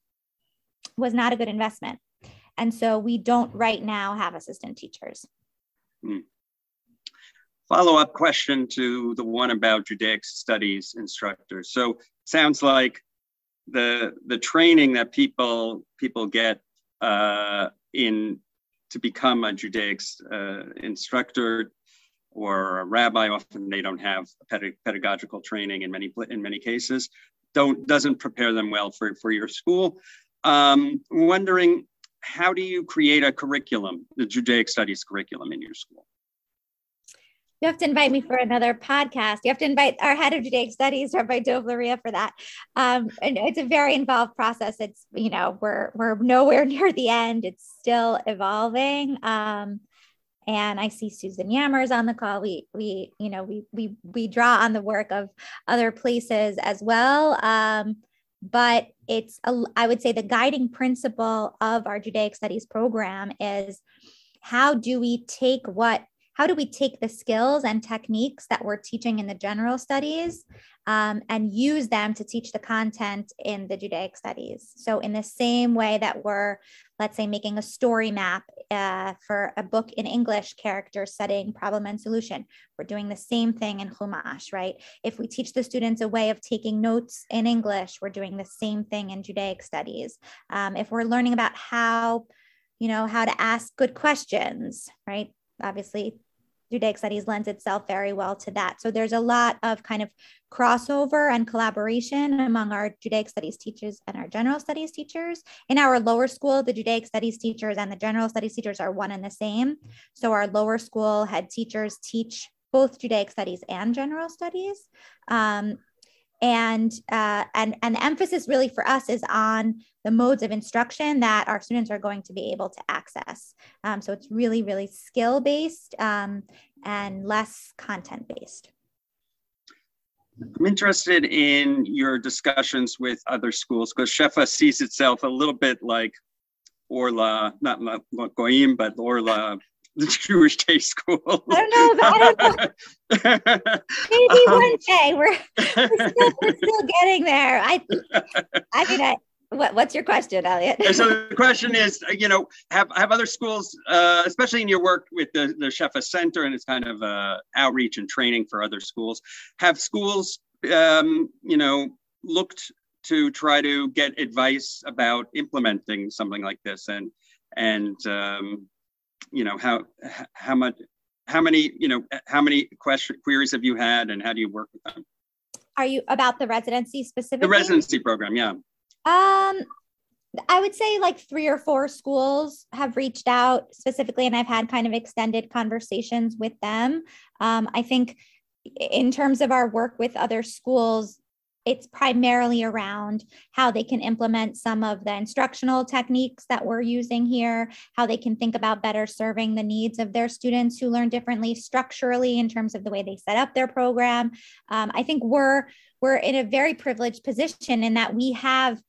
Speaker 2: was not a good investment. And so we don't right now have assistant teachers. Hmm.
Speaker 1: Follow up question to the one about Judaic studies instructors. So sounds like the the training that people people get uh, in to become a Judaic uh, instructor or a rabbi often they don't have pedagogical training in many in many cases don't doesn't prepare them well for for your school um, wondering how do you create a curriculum, the Judaic studies curriculum in your school?
Speaker 2: You have to invite me for another podcast. You have to invite our head of Judaic studies, Rabbi Dov Luria, for that. Um, and it's a very involved process. It's, you know, we're, we're nowhere near the end. It's still evolving. Um, and I see Susan Yammers on the call. We, we, you know, we, we, we draw on the work of other places as well. Um, but it's a, I would say the guiding principle of our Judaic Studies program is how do we take what how do we take the skills and techniques that we're teaching in the general studies um, and use them to teach the content in the Judaic studies? So, in the same way that we're, let's say, making a story map uh, for a book in English, character setting, problem and solution. We're doing the same thing in Chumash, right? If we teach the students a way of taking notes in English, we're doing the same thing in Judaic studies. Um, if we're learning about how, you know, how to ask good questions, right? Obviously, Judaic studies lends itself very well to that. So there's a lot of kind of crossover and collaboration among our Judaic studies teachers and our general studies teachers. In our lower school, the Judaic studies teachers and the general studies teachers are one and the same. So our lower school head teachers teach both Judaic studies and general studies. Um, and uh, and and the emphasis really for us is on the modes of instruction that our students are going to be able to access. Um, so it's really really skill based um, and less content based.
Speaker 1: I'm interested in your discussions with other schools because Shefa sees itself a little bit like Orla, not, not Goyim, but Orla the Jewish day school.
Speaker 2: I don't know. I don't know. Maybe um, one day we're we're still, we're still getting there. I I mean, I, what, what's your question, Elliot?
Speaker 1: so the question is, you know, have have other schools, uh, especially in your work with the the Shefa Center and it's kind of uh, outreach and training for other schools, have schools, um, you know, looked to try to get advice about implementing something like this and and um, you know how how much how many you know how many question queries have you had and how do you work with them?
Speaker 2: Are you about the residency specifically?
Speaker 1: The residency program yeah.
Speaker 2: Um i would say like three or four schools have reached out specifically and i've had kind of extended conversations with them. Um, i think in terms of our work with other schools it's primarily around how they can implement some of the instructional techniques that we're using here, how they can think about better serving the needs of their students who learn differently structurally in terms of the way they set up their program. Um, I think we're we're in a very privileged position in that we have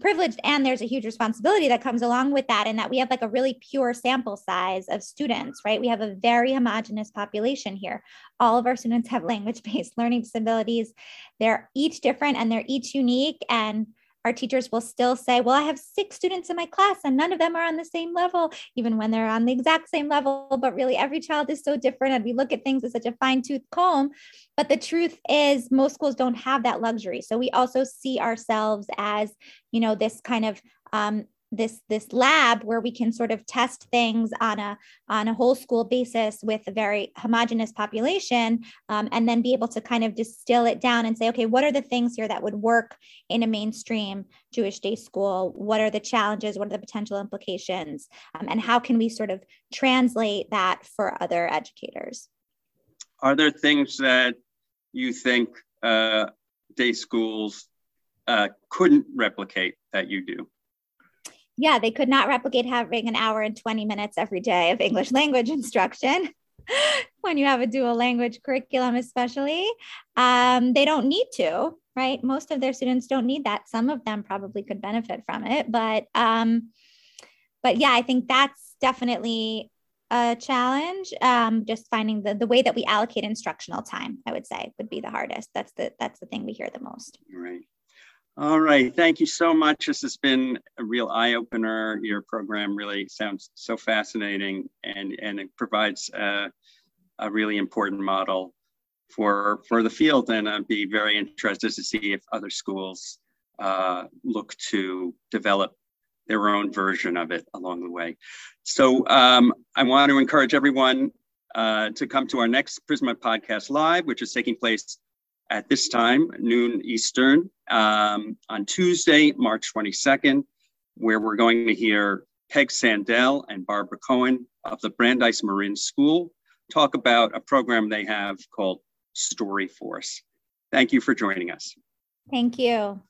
Speaker 2: privileged and there's a huge responsibility that comes along with that and that we have like a really pure sample size of students right? We have a very homogenous population here. All of our students have language based learning disabilities. They're each different and they're each unique and our teachers will still say, Well, I have six students in my class and none of them are on the same level, even when they're on the exact same level. But really, every child is so different. And we look at things with such a fine tooth comb. But the truth is, most schools don't have that luxury. So we also see ourselves as, you know, this kind of um, this this lab where we can sort of test things on a on a whole school basis with a very homogenous population um, and then be able to kind of distill it down and say okay what are the things here that would work in a mainstream jewish day school? What are the challenges? What are the potential implications? Um, and how can we sort of translate that for other educators?
Speaker 1: Are there things that you think uh, day schools uh, couldn't replicate that you do
Speaker 2: yeah, they could not replicate having an hour and 20 minutes every day of English language instruction when you have a dual language curriculum, especially. Um, they don't need to, right? Most of their students don't need that. Some of them probably could benefit from it, but um, but yeah, I think that's definitely a challenge. Um, just finding the the way that we allocate instructional time, I would say, would be the hardest. That's the that's the thing we hear the most.
Speaker 1: Right. All right. Thank you so much. This has been a real eye opener. Your program really sounds so fascinating and, and it provides a, a really important model for, for the field. And I'd be very interested to see if other schools uh, look to develop their own version of it along the way. So um, I want to encourage everyone uh, to come to our next Prizmah Podcast Live, which is taking place at this time, noon Eastern, um, on Tuesday, March 22nd, where we're going to hear Peg Sandell and Barbara Cohen of the Brandeis Marin School talk about a program they have called Story Force. Thank you for joining us.
Speaker 2: Thank you.